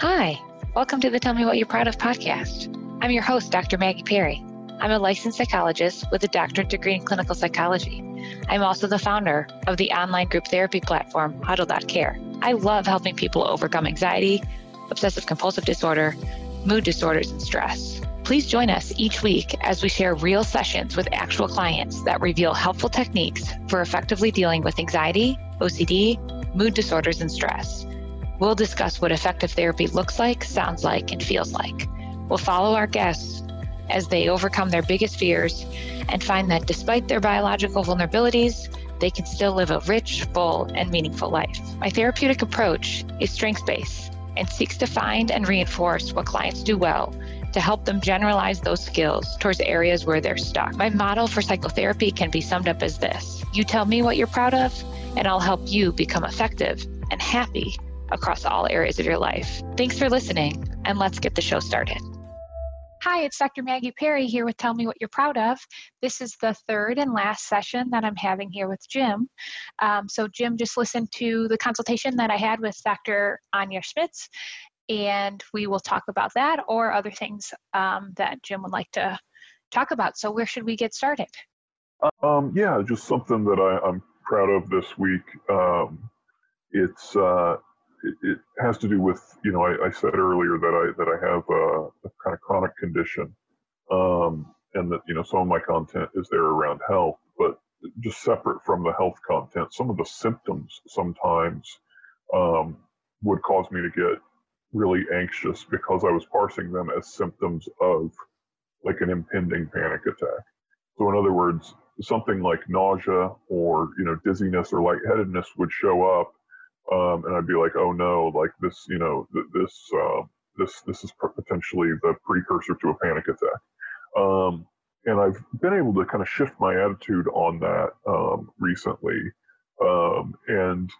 Hi, welcome to the Tell Me What You're Proud of podcast. I'm your host, Dr. Maggie Perry. I'm a licensed psychologist with a doctorate degree in clinical psychology. I'm also the founder of the online group therapy platform, Huddle.care. I love helping people overcome anxiety, obsessive compulsive disorder, mood disorders, and stress. Please join us each week as we share real sessions with actual clients that reveal helpful techniques for effectively dealing with anxiety, OCD, mood disorders, and stress. We'll discuss what effective therapy looks like, sounds like, and feels like. We'll follow our guests as they overcome their biggest fears and find that despite their biological vulnerabilities, they can still live a rich, full, and meaningful life. My therapeutic approach is strengths based and seeks to find and reinforce what clients do well to help them generalize those skills towards areas where they're stuck. My model for psychotherapy can be summed up as this You tell me what you're proud of, and I'll help you become effective and happy across all areas of your life. Thanks for listening, and let's get the show started. Hi, it's Dr. Maggie Perry here with Tell Me What You're Proud of. This is the third and last session that I'm having here with Jim. Um, so, Jim just listened to the consultation that I had with Dr. Anya Schmitz, and we will talk about that or other things um, that Jim would like to talk about. So, where should we get started? Um, yeah, just something that I, am proud of this week. Um, it's uh, it, it, has to do with you know I, I, said earlier that I that I have a, a kind of chronic condition, um, and that you know some of my content is there around health, but just separate from the health content, some of the symptoms sometimes um, would cause me to get really anxious because I was parsing them as symptoms of like an impending panic attack. So in other words, something like nausea or you know dizziness or lightheadedness would show up um, and I'd be like, oh no, like this, you know, th- this, uh, this, this is potentially the precursor to a panic attack. Um, and I've been able to kind of shift my attitude on that um, recently um, and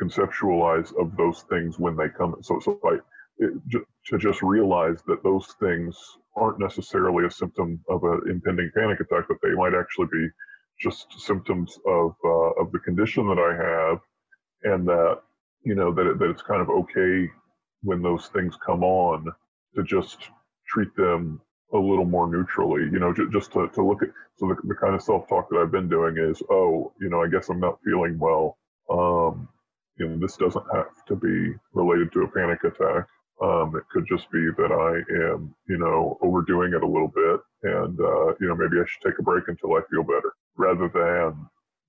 conceptualize of those things when they come. So, so I, it, j- to just realize that those things aren't necessarily a symptom of an impending panic attack, but they might actually be just symptoms of uh, of the condition that I have and that you know that that it's kind of okay when those things come on to just treat them a little more neutrally you know just to, to look at so the, the kind of self-talk that i've been doing is oh you know i guess i'm not feeling well um you know this doesn't have to be related to a panic attack um, it could just be that I am, you know, overdoing it a little bit, and uh, you know, maybe I should take a break until I feel better, rather than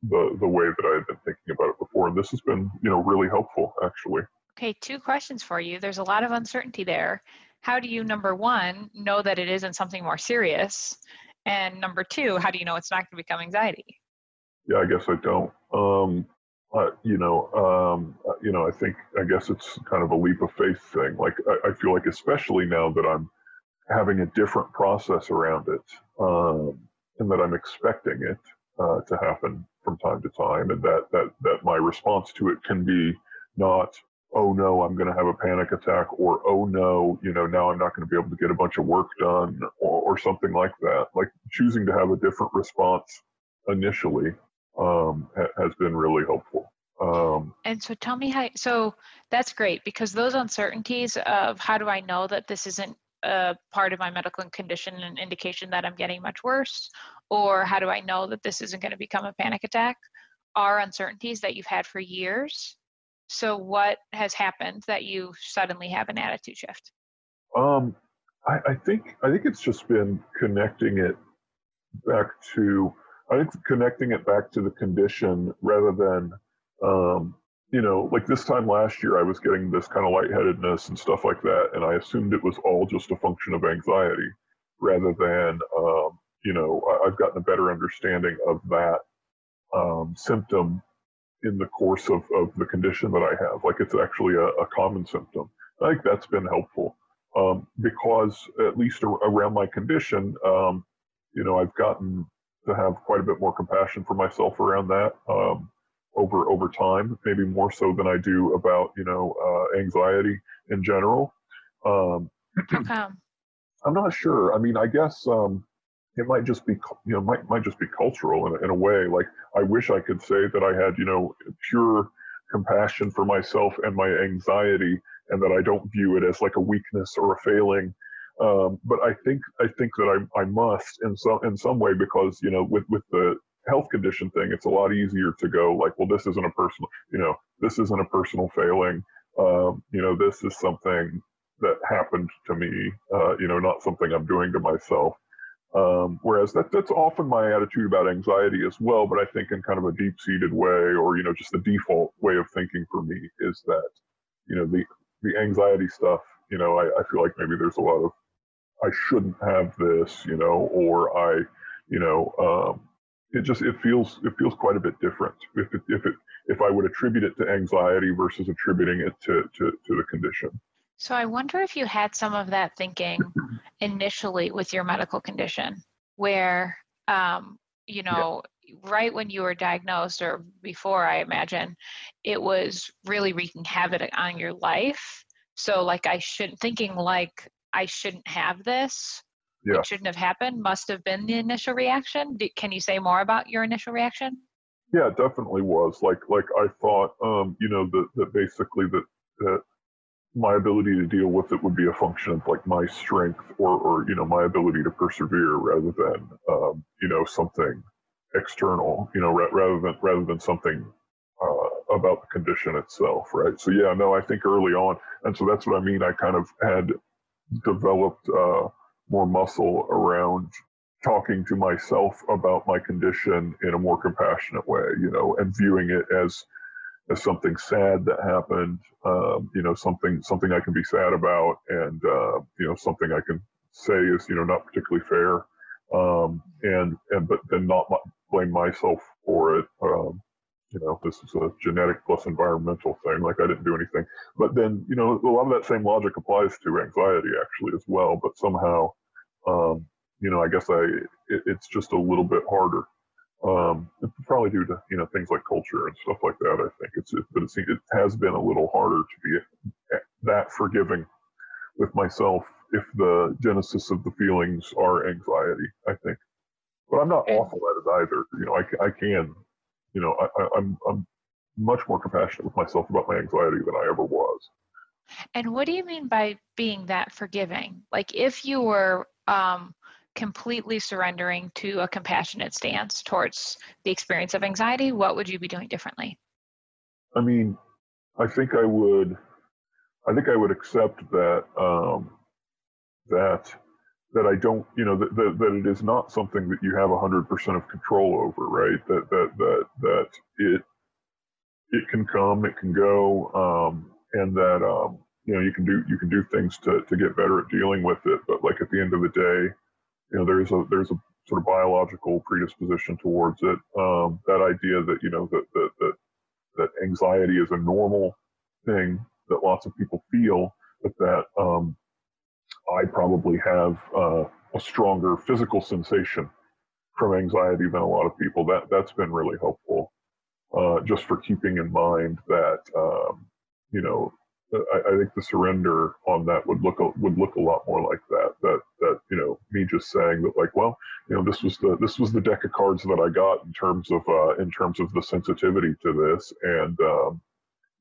the the way that I had been thinking about it before. And this has been, you know, really helpful actually. Okay, two questions for you. There's a lot of uncertainty there. How do you number one know that it isn't something more serious? And number two, how do you know it's not going to become anxiety? Yeah, I guess I don't. Um, uh, you know, um, you know, I think I guess it's kind of a leap of faith thing. Like I, I feel like, especially now that I'm having a different process around it, um, and that I'm expecting it uh, to happen from time to time, and that that that my response to it can be not oh no i'm going to have a panic attack or oh no you know now i'm not going to be able to get a bunch of work done or, or something like that. Like choosing to have a different response initially um, ha- has been really helpful. Um, and so tell me how so that's great because those uncertainties of how do i know that this isn't a part of my medical condition and indication that i'm getting much worse or how do I know that this isn't going to become a panic attack are uncertainties that you've had for years. So, what has happened that you suddenly have an attitude shift? Um, I, I think I think it's just been connecting it back to I think connecting it back to the condition rather than um, you know, like this time last year, I was getting this kind of lightheadedness and stuff like that, and I assumed it was all just a function of anxiety rather than um, you know, I've gotten a better understanding of that um, symptom in the course of, of the condition that I have. Like it's actually a, a common symptom. I think that's been helpful um, because at least around my condition, um, you know, I've gotten to have quite a bit more compassion for myself around that um, over over time, maybe more so than I do about you know uh, anxiety in general. Um? I'm not sure. I mean, I guess um, it might just be you know might might just be cultural in a, in a way like i wish i could say that i had you know pure compassion for myself and my anxiety, and that I don't view it as like a weakness or a failing. Um, but I think I think that I, I must in some in some way because you know with with the health condition thing, it's a lot easier to go like, well, this isn't a personal, you know, this isn't a personal failing. Um, you know, this is something that happened to me. Uh, you know, not something I'm doing to myself. Um, whereas that that's often my attitude about anxiety as well, but I think in kind of a deep-seated way, or you know, just the default way of thinking for me is that, you know, the the anxiety stuff. You know, I, I feel like maybe there's a lot of I shouldn't have this, you know, or I, you know, um, it just it feels it feels quite a bit different if it, if it if I would attribute it to anxiety versus attributing it to to, to the condition. So I wonder if you had some of that thinking initially with your medical condition, where um, you know, yeah. right when you were diagnosed or before, I imagine, it was really wreaking havoc on your life. So like I shouldn't thinking like I shouldn't have this, yeah. which shouldn't have happened, must have been the initial reaction. Can you say more about your initial reaction? Yeah, it definitely was. Like like I thought, um, you know, that that basically that that my ability to deal with it would be a function of like my strength or, or you know my ability to persevere rather than um, you know something external you know ra- rather than rather than something uh, about the condition itself right so yeah no i think early on and so that's what i mean i kind of had developed uh, more muscle around talking to myself about my condition in a more compassionate way you know and viewing it as as something sad that happened, um, you know, something something I can be sad about, and uh, you know, something I can say is you know not particularly fair, um, and and but then not blame myself for it. Um, you know, this is a genetic plus environmental thing. Like I didn't do anything, but then you know, a lot of that same logic applies to anxiety actually as well. But somehow, um, you know, I guess I it, it's just a little bit harder um, it's probably due to you know things like culture and stuff like that. I think it's it, but it, it has been a little harder to be that forgiving with myself if the genesis of the feelings are anxiety. I think, but I'm not awful at it either. You know, I, I can, you know, I, I'm I'm much more compassionate with myself about my anxiety than I ever was. And what do you mean by being that forgiving? Like if you were um, completely surrendering to a compassionate stance towards the experience of anxiety, what would you be doing differently? I mean, I think I would. I think I would accept that um, that that I don't, you know, that, that, that it is not something that you have hundred percent of control over, right? That that that that it it can come, it can go, um, and that um, you know you can do you can do things to to get better at dealing with it. But like at the end of the day, you know there's a there's a sort of biological predisposition towards it. Um, that idea that you know that, that that that anxiety is a normal thing that lots of people feel, but that um, I probably have uh, a stronger physical sensation from anxiety than a lot of people. That that's been really helpful, uh, just for keeping in mind that um, you know I, I, think the surrender on that would look would look a lot more like that. That that you know me just saying that like well you know this was the this was the deck of cards that I got in terms of uh, in terms of the sensitivity to this, and um,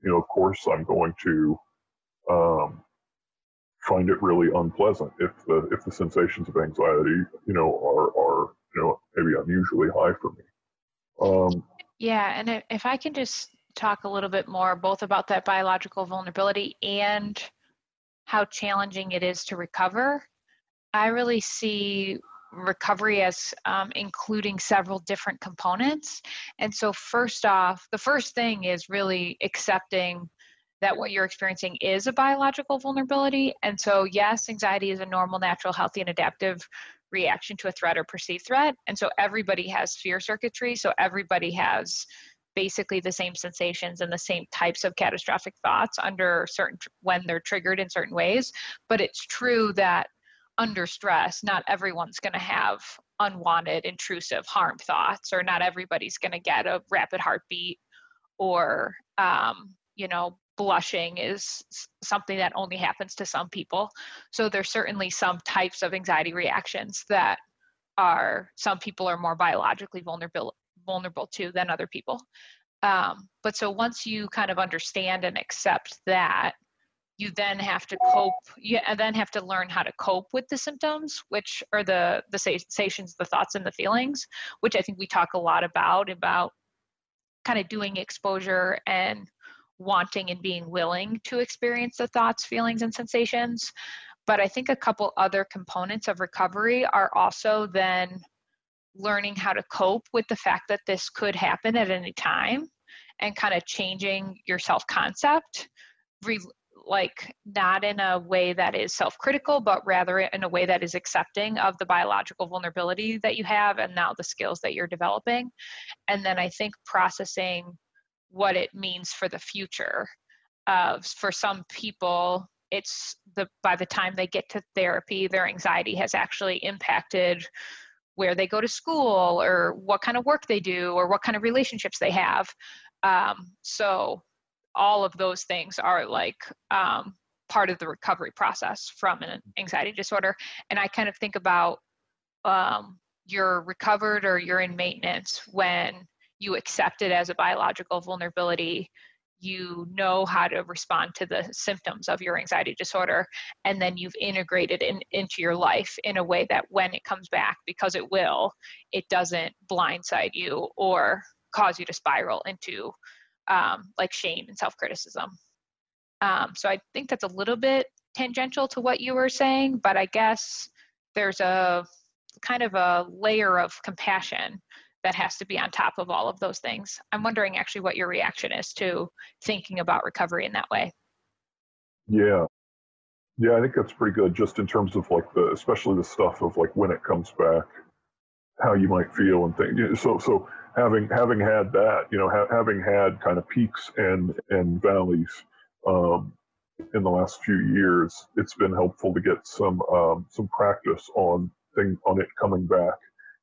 you know of course I'm going to um, find it really unpleasant if the if the sensations of anxiety you know are are you know maybe unusually high for me. Um, yeah, and if I can just talk a little bit more both about that biological vulnerability and how challenging it is to recover. I really see recovery as um, including several different components. And so, first off, the first thing is really accepting that what you're experiencing is a biological vulnerability. And so, yes, anxiety is a normal, natural, healthy, and adaptive reaction to a threat or perceived threat. And so, everybody has fear circuitry. So, everybody has basically the same sensations and the same types of catastrophic thoughts under certain when they're triggered in certain ways. But it's true that under stress not everyone's going to have unwanted intrusive harm thoughts or not everybody's going to get a rapid heartbeat or um, you know blushing is something that only happens to some people. So there's certainly some types of anxiety reactions that are some people are more biologically vulnerable vulnerable to than other people. Um, but so once you kind of understand and accept that, you then have to cope you then have to learn how to cope with the symptoms which are the the sensations the thoughts and the feelings which i think we talk a lot about about kind of doing exposure and wanting and being willing to experience the thoughts feelings and sensations but i think a couple other components of recovery are also then learning how to cope with the fact that this could happen at any time and kind of changing your self concept re- like not in a way that is self-critical but rather in a way that is accepting of the biological vulnerability that you have and now the skills that you're developing. And then i think processing what it means for the future uh, for some people it's the by the time they get to therapy their anxiety has actually impacted where they go to school or what kind of work they do or what kind of relationships they have um, so all of those things are like um, part of the recovery process from an anxiety disorder. And I kind of think about um, you're recovered or you're in maintenance when you accept it as a biological vulnerability. You know how to respond to the symptoms of your anxiety disorder, and then you've integrated in, into your life in a way that when it comes back, because it will, it doesn't blindside you or cause you to spiral into um, like shame and self criticism. Um, so I think that's a little bit tangential to what you were saying, but I guess there's a kind of a layer of compassion that has to be on top of all of those things. I'm wondering actually what your reaction is to thinking about recovery in that way. Yeah. Yeah, I think that's pretty good just in terms of like the especially the stuff of like when it comes back, how you might feel and things. So so having having had that, you know, ha- having had kind of peaks and and valleys um, in the last few years, it's been helpful to get some um, some practice on thing on it coming back,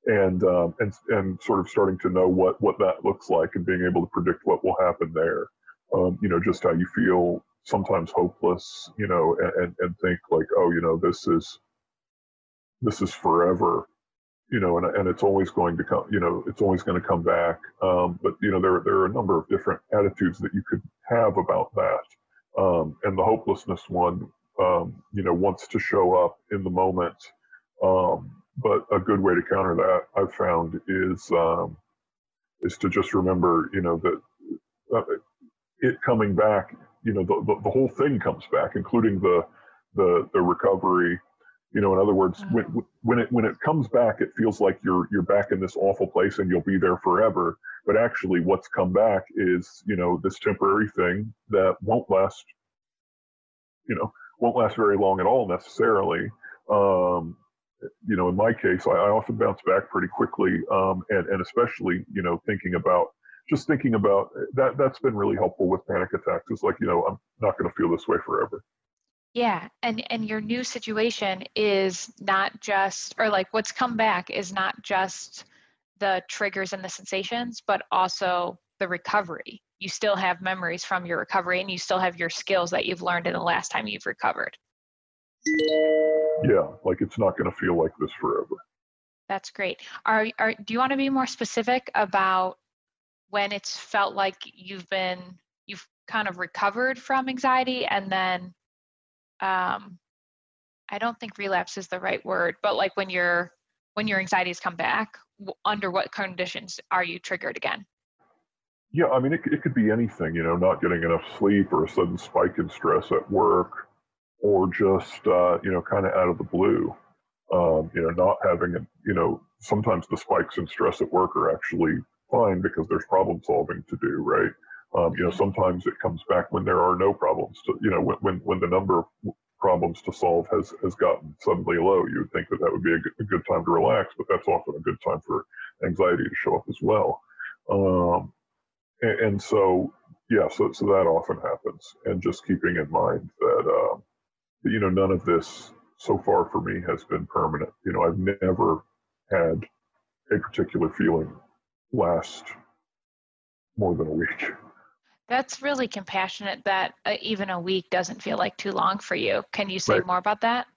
and um, and and sort of starting to know what what that looks like and being able to predict what will happen there. Um, you know, just how you feel sometimes hopeless, you know, and, and, think like, oh, you know, this is this is forever you know, and, and it's always going to come, you know, it's always going to come back. Um, but, you know, there, there are a number of different attitudes that you could have about that. Um, and the hopelessness one, um, you know, wants to show up in the moment. But a good way to counter that I've found is, um, is to just remember, you know, that uh, it coming back, you know, the, the, the whole thing comes back, including the, the, the recovery, you know, in other words, when mm-hmm. when it when it comes back, it feels like you're you're back in this awful place and you'll be there forever. But actually, what's come back is you know this temporary thing that won't last. You know, won't last very long at all necessarily. Um, you know, in my case, I, I often bounce back pretty quickly, um, and and especially you know thinking about just thinking about that. That's been really helpful with panic attacks. It's like you know I'm not going to feel this way forever. Yeah, and and your new situation is not just or like what's come back is not just the triggers and the sensations, but also the recovery. You still have memories from your recovery and you still have your skills that you've learned in the last time you've recovered. Yeah, like it's not going to feel like this forever. That's great. Are are do you want to be more specific about when it's felt like you've been you've kind of recovered from anxiety and then um, I don't think relapse is the right word, but like when your when your anxieties come back, under what conditions are you triggered again? Yeah, I mean, it, it could be anything, you know, not getting enough sleep or a sudden spike in stress at work, or just, uh, you know, kind of out of the blue. Um, you know, not having, a, you know, sometimes the spikes in stress at work are actually fine because there's problem solving to do, right? Um, you know, sometimes it comes back when there are no problems. To, you know, when, when, when the number of problems to solve has, has gotten suddenly low, you would think that that would be a good, a good time to relax, but that's often a good time for anxiety to show up as well. Um, and, and, so, yeah, so, so that often happens. And just keeping in mind that, uh, you know, none of this so far for me has been permanent. You know, I've never had a particular feeling last more than a week. That's really compassionate that uh, even a week doesn't feel like too long for you. Can you say right. more about that?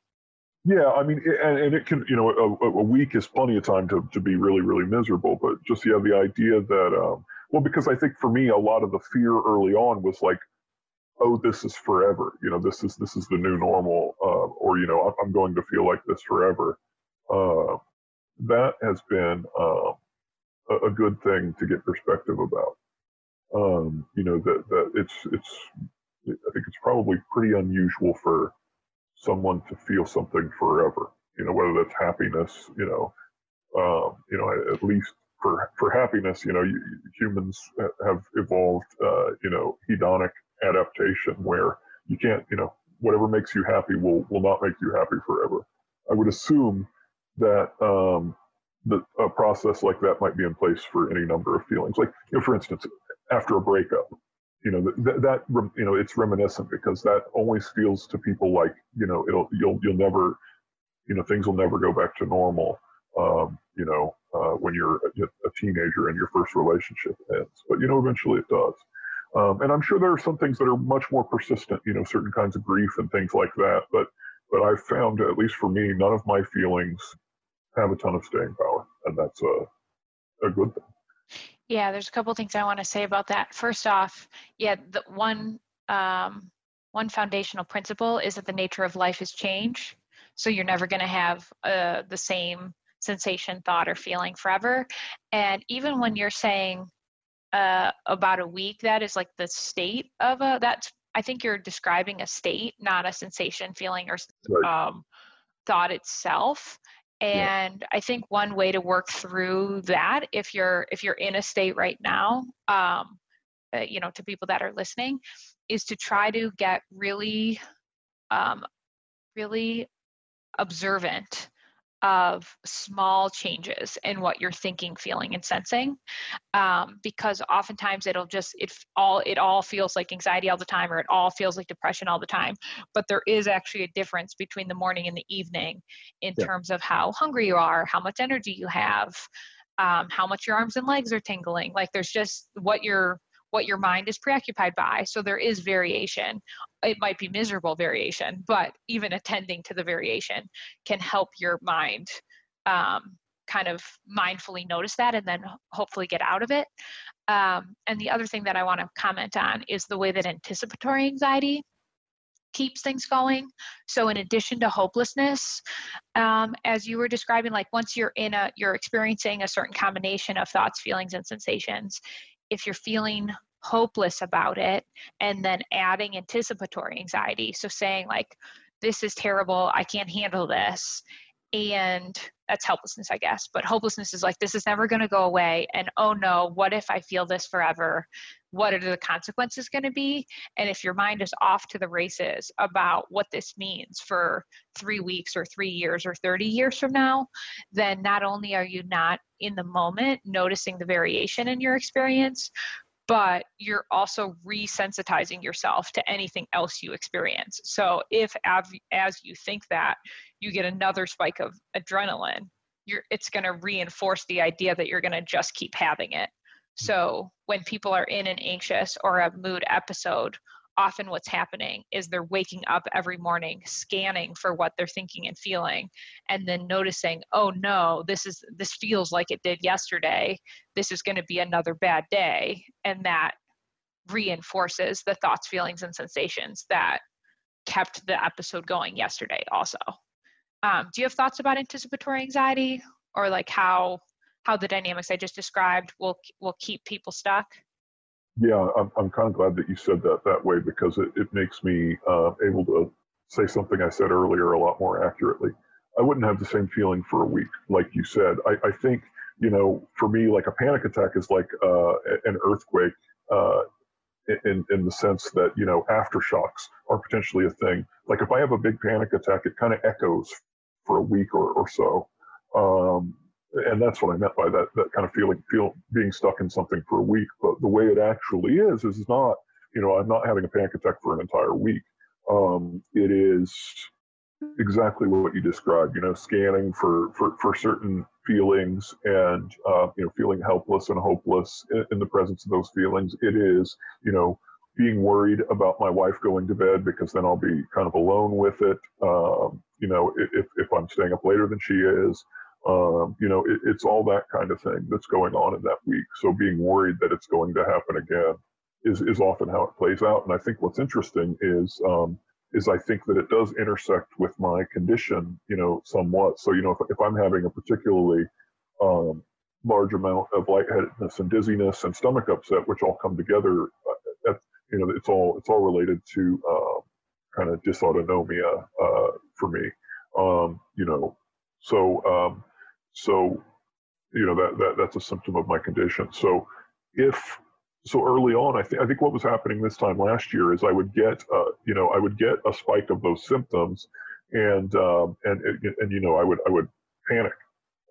Yeah, I mean, and, and it can, you know, a, a, week is plenty of time to, to be really, really miserable. But just, yeah, the idea that, um, Well, because I think for me, a lot of the fear early on was like, oh, this is forever. You know, this is this is the new normal, uh, or you know, I'm going to feel like this forever. Uh, that has been uh, a, a, good thing to get perspective about. Um, you know, that that it's it's I think it's probably pretty unusual for someone to feel something forever. You know, whether that's happiness, you know, um, you know, at least for for happiness, you know, you, humans have evolved, uh, you know, hedonic adaptation where you can't, you know, whatever makes you happy will will not make you happy forever. I would assume that um, the, a process like that might be in place for any number of feelings. Like, you know, for instance, after a breakup, you know, that, that you know, it's reminiscent because that always feels to people like, you know, it'll you'll you'll never, you know, things will never go back to normal. Um, you know, uh, when you're a, a teenager and your first relationship ends, but you know, eventually it does. Um, and I'm sure there are some things that are much more persistent, you know, certain kinds of grief and things like that. But but I've found, at least for me, none of my feelings have a ton of staying power, and that's a a good thing. Yeah, there's a couple things I want to say about that. First off, yeah, the one um, one foundational principle is that the nature of life is change. So you're never going to have uh, the same sensation, thought, or feeling forever. And even when you're saying uh, about a week, that is like the state of a that's I think you're describing a state, not a sensation, feeling, or um, thought itself. And yeah. I think one way to work through that, if you're if you're in a state right now, um, uh, you know, to people that are listening, is to try to get really, um, really observant of small changes in what you're thinking feeling and sensing um, because oftentimes it'll just it all it all feels like anxiety all the time or it all feels like depression all the time but there is actually a difference between the morning and the evening in yeah. terms of how hungry you are how much energy you have um, how much your arms and legs are tingling like there's just what you're what your mind is preoccupied by. So there is variation. It might be miserable variation, but even attending to the variation can help your mind um, kind of mindfully notice that and then hopefully get out of it. Um, and the other thing that I want to comment on is the way that anticipatory anxiety keeps things going. So in addition to hopelessness, um, as you were describing, like once you're in a, you're experiencing a certain combination of thoughts, feelings, and sensations, if you're feeling hopeless about it and then adding anticipatory anxiety. So saying like this is terrible. I can't handle this and that's helplessness i guess but hopelessness is like this is never going to go away and oh no what if i feel this forever what are the consequences going to be and if your mind is off to the races about what this means for 3 weeks or 3 years or 30 years from now then not only are you not in the moment noticing the variation in your experience but you're also resensitizing yourself to anything else you experience. So if as you think that you get another spike of adrenaline, you're it's going to reinforce the idea that you're going to just keep having it. Mm-hmm. So when people are in an anxious or a mood episode, often what's happening is they're waking up every morning scanning for what they're thinking and feeling and then noticing oh no this is this feels like it did yesterday. This is going to be another bad day. And that reinforces the thoughts feelings and sensations that kept the episode going yesterday also um, do you have thoughts about anticipatory anxiety or like how how the dynamics i just described will will keep people stuck yeah, I'm, I'm kind of glad that you said that that way because it, it makes me uh, able to say something I said earlier a lot more accurately. I wouldn't have the same feeling for a week, like you said. I, I think, you know, for me, like a panic attack is like uh, an earthquake uh, in, in the sense that, you know, aftershocks are potentially a thing. Like if I have a big panic attack, it kind of echoes for a week or, or so. Um, and that's what I meant by that that kind of feeling feel being stuck in something for a week. But the way it actually is is not you know I'm not having a panic attack for an entire week. Um, it is exactly what you described. You know, scanning for for for certain feelings and uh, you know feeling helpless and hopeless in, in the presence of those feelings. It is you know being worried about my wife going to bed because then I'll be kind of alone with it. Um, you know, if, if I'm staying up later than she is, Um, you know, it, it's all that kind of thing that's going on in that week. So being worried that it's going to happen again is, is often how it plays out. And I think what's interesting is, um, is I think that it does intersect with my condition, you know, somewhat. So, you know, if, if I'm having a particularly um, large amount of lightheadedness and dizziness and stomach upset, which all come together, uh, you know, it's all it's all related to uh, kind of dysautonomia uh, for me. Um, you know, so um, so you know that, that that's a symptom of my condition. So if so early on, I think I think what was happening this time last year is I would get uh, you know I would get a spike of those symptoms, and um, and and you know I would I would panic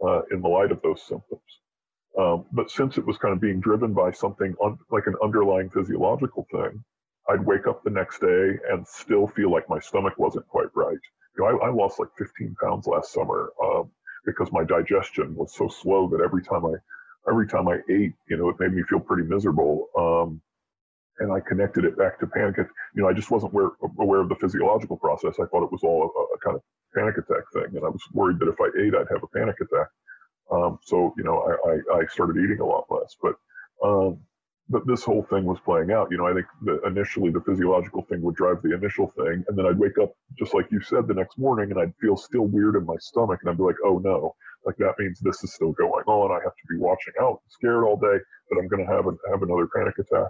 uh, in the light of those symptoms. Um, but since it was kind of being driven by something un- like an underlying physiological thing, I'd wake up the next day and still feel like my stomach wasn't quite right. You know, I, I lost like 15 pounds last summer um, because my digestion was so slow that every time I every time I ate, you know, it made me feel pretty miserable. Um, and I connected it back to panic. You know, I just wasn't aware, aware of the physiological process. I thought it was all a, a, kind of panic attack thing, and I was worried that if I ate, I'd have a panic attack. Um, so, you know, I, I, I, started eating a lot less. But um, but this whole thing was playing out. You know, I think that initially the physiological thing would drive the initial thing, and then I'd wake up just like you said the next morning, and I'd feel still weird in my stomach, and I'd be like, oh no, like that means this is still going on. I have to be watching out, scared all day that I'm going to have have another panic attack.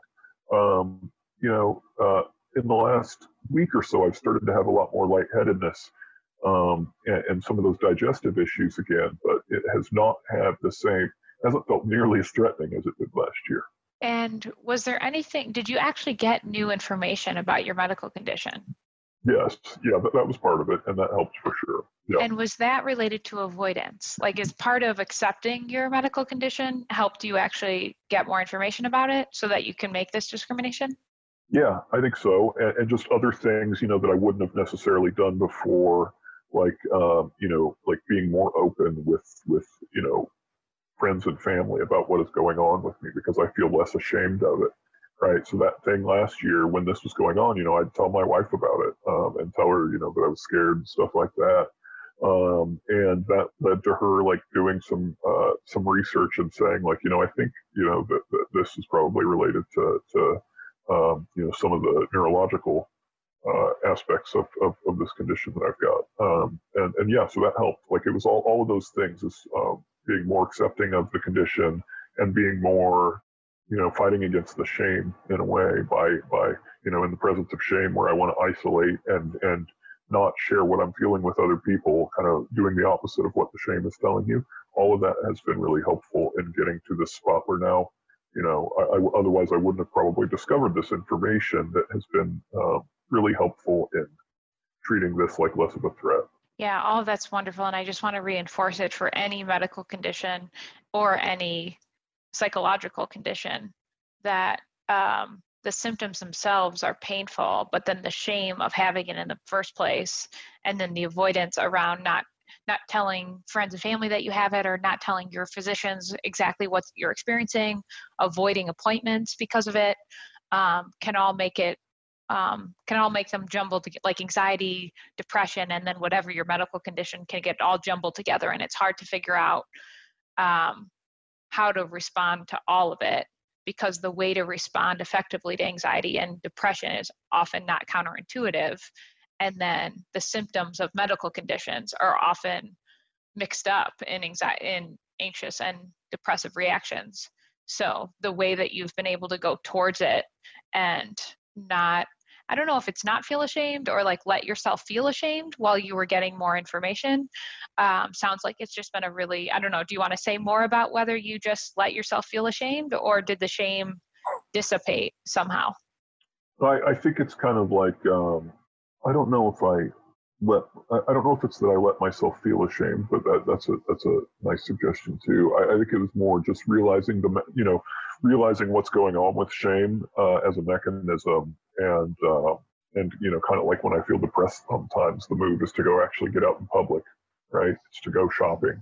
Um, you know, uh, in the last week or so, I've started to have a lot more lightheadedness um, and, and, some of those digestive issues again, but it has not had the same, hasn't felt nearly as threatening as it did last year. And was there anything, did you actually get new information about your medical condition? Yes, yeah, that, that was part of it, and that helped for sure. Yeah. And was that related to avoidance? Like, is part of accepting your medical condition helped you actually get more information about it so that you can make this discrimination? Yeah, I think so, and, and just other things, you know, that I wouldn't have necessarily done before, like, um, you know, like being more open with, with, you know, friends and family about what is going on with me because I feel less ashamed of it. Right. So that thing last year when this was going on, you know, I'd tell my wife about it um, and tell her, you know, that I was scared and stuff like that. Um, and that led to her like doing some uh, some research and saying like, you know, I think you know that, that this is probably related to to um, you know some of the neurological uh, aspects of, of, of, this condition that I've got. Um, and, and yeah, so that helped. Like it was all, all of those things is um, being more accepting of the condition and being more, you know, fighting against the shame in a way by, by, you know, in the presence of shame where I want to isolate and, and not share what I'm feeling with other people, kind of doing the opposite of what the shame is telling you. All of that has been really helpful in getting to this spot where now, you know, I, I otherwise I wouldn't have probably discovered this information that has been uh, really helpful in treating this like less of a threat. Yeah, all of that's wonderful. And I just want to reinforce it for any medical condition or any psychological condition that um, the symptoms themselves are painful, but then the shame of having it in the first place and then the avoidance around not not telling friends and family that you have it or not telling your physicians exactly what you're experiencing avoiding appointments because of it um, can all make it um, can all make them jumbled to, like anxiety, depression, and then whatever your medical condition can get all jumbled together, and it's hard to figure out um, how to respond to all of it because the way to respond effectively to anxiety and depression is often not counterintuitive, and then the symptoms of medical conditions are often mixed up in anxiety, in anxious and depressive reactions. So the way that you've been able to go towards it and not I don't know if it's not feel ashamed or like let yourself feel ashamed while you were getting more information. Um, sounds like it's just been a really, I don't know, do you want to say more about whether you just let yourself feel ashamed or did the shame dissipate somehow? I, I think it's kind of like, um, I don't know if I let, I don't know if it's that I let myself feel ashamed, but that, that's a, that's a nice suggestion too. I, I think it was more just realizing the, you know, realizing what's going on with shame uh, as a mechanism and uh, and you know kind of like when i feel depressed sometimes the move is to go actually get out in public right? It's to go shopping.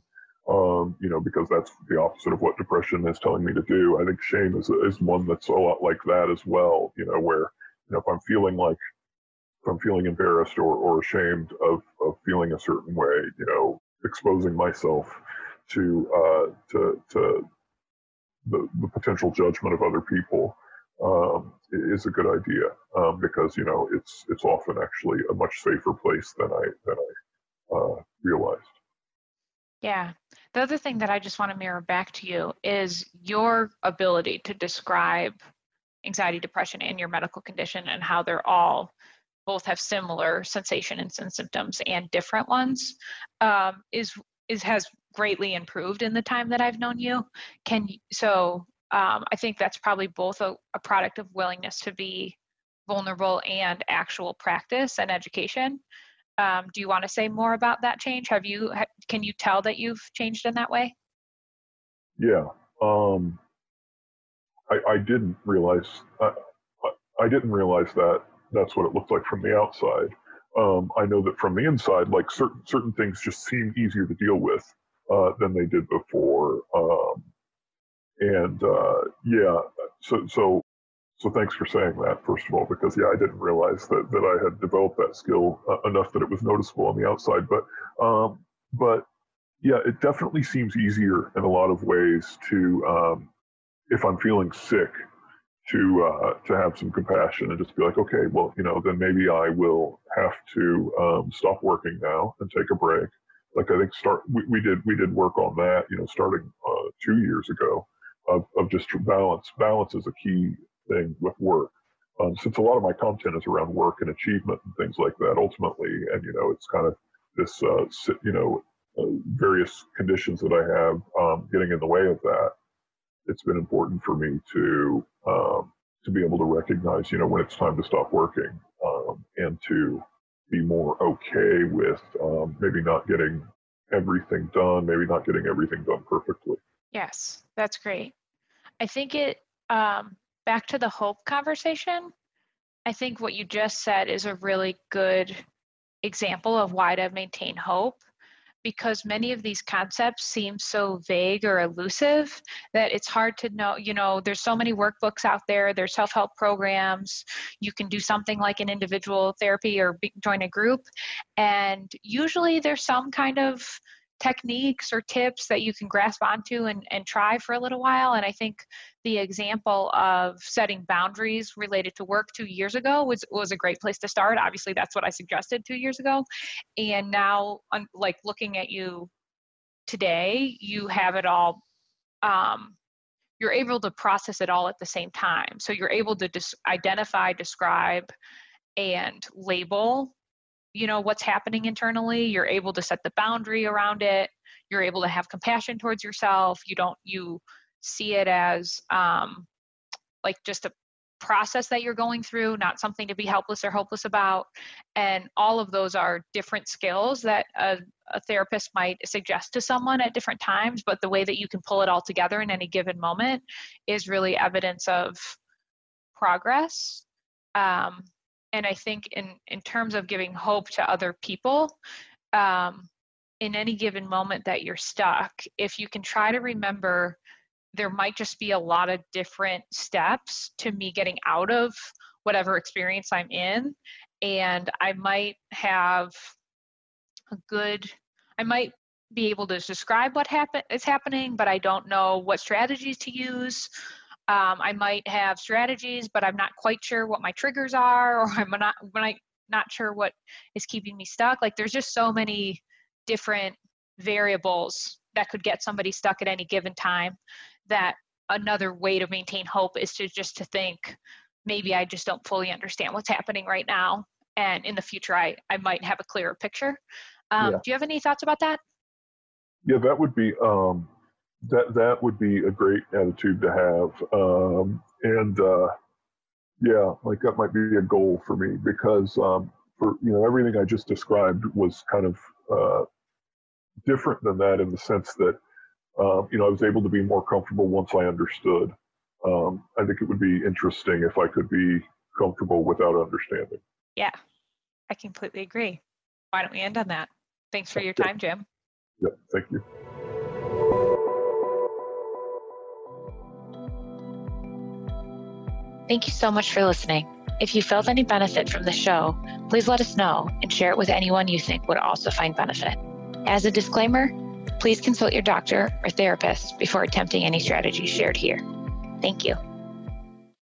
Um, you know because that's the opposite of what depression is telling me to do. I think shame is, is one that's a lot like that as well you know where you know if i'm feeling like if i'm feeling embarrassed or, or ashamed of, of feeling a certain way you know exposing myself to uh, to to the, the potential judgment of other people um, is a good idea um, because you know it's it's often actually a much safer place than I than I uh, realized. Yeah. The other thing that I just want to mirror back to you is your ability to describe anxiety, depression, and your medical condition and how they're all both have similar sensation and symptoms and different ones um, is is has greatly improved in the time that I've known you. Can so um, I think that's probably both a, a product of willingness to be vulnerable and actual practice and education. Um, do you want to say more about that change? Have you can you tell that you've changed in that way? Yeah, um, I, I, didn't realize I, I, didn't realize that that's what it looked like from the outside. Um, I know that from the inside, like certain certain things just seem easier to deal with uh, than they did before. Um, and uh, yeah, so so so thanks for saying that first of all, because yeah, I didn't realize that that I had developed that skill uh, enough that it was noticeable on the outside. But um, but yeah, it definitely seems easier in a lot of ways to um, if I'm feeling sick to uh, to have some compassion and just be like, okay, well, you know, then maybe I will have to um, stop working now and take a break. Like I think start we, we did we did work on that, you know, starting uh, two years ago of, of just balance. Balance is a key thing with work. Um, since a lot of my content is around work and achievement and things like that, ultimately, and you know, it's kind of this, uh, you know, uh, various conditions that I have um, getting in the way of that. It's been important for me to um, to be able to recognize, you know, when it's time to stop working um, and to be more okay with um, maybe not getting everything done, maybe not getting everything done perfectly. Yes, that's great. I think it, um, back to the hope conversation, I think what you just said is a really good example of why to maintain hope because many of these concepts seem so vague or elusive that it's hard to know you know there's so many workbooks out there there's self-help programs you can do something like an individual therapy or be, join a group and usually there's some kind of techniques or tips that you can grasp onto and, and try for a little while. And I think the example of setting boundaries related to work two years ago was, was a great place to start. Obviously, that's what I suggested two years ago. And now, like looking at you today, you have it all. Um, you're able to process it all at the same time. So you're able to dis- identify, describe, and label you know what's happening internally you're able to set the boundary around it you're able to have compassion towards yourself you don't you see it as um, like just a process that you're going through not something to be helpless or hopeless about. And all of those are different skills that a, a therapist might suggest to someone at different times but the way that you can pull it all together in any given moment is really evidence of progress. Um, and I think in in terms of giving hope to other people, um, in any given moment that you're stuck, if you can try to remember, there might just be a lot of different steps to me getting out of whatever experience I'm in, and I might have a good, I might be able to describe what happen is happening, but I don't know what strategies to use um, I might have strategies, but I'm not quite sure what my triggers are, or I'm not when I not sure what is keeping me stuck. Like there's just so many different variables that could get somebody stuck at any given time. That another way to maintain hope is to just to think maybe I just don't fully understand what's happening right now, and in the future I I might have a clearer picture. Um, yeah. Do you have any thoughts about that? Yeah, that would be um, that that would be a great attitude to have. Um, and uh, yeah, like that might be a goal for me because um, for you know everything I just described was kind of uh, different than that in the sense that um, you know I was able to be more comfortable once I understood. Um, I think it would be interesting if I could be comfortable without understanding. Yeah, I completely agree. Why don't we end on that? Thanks for your time, Jim. Yeah, thank you. Thank you so much for listening. If you felt any benefit from the show, please let us know and share it with anyone you think would also find benefit. As a disclaimer, Please consult your doctor or therapist before attempting any strategies shared here. Thank you.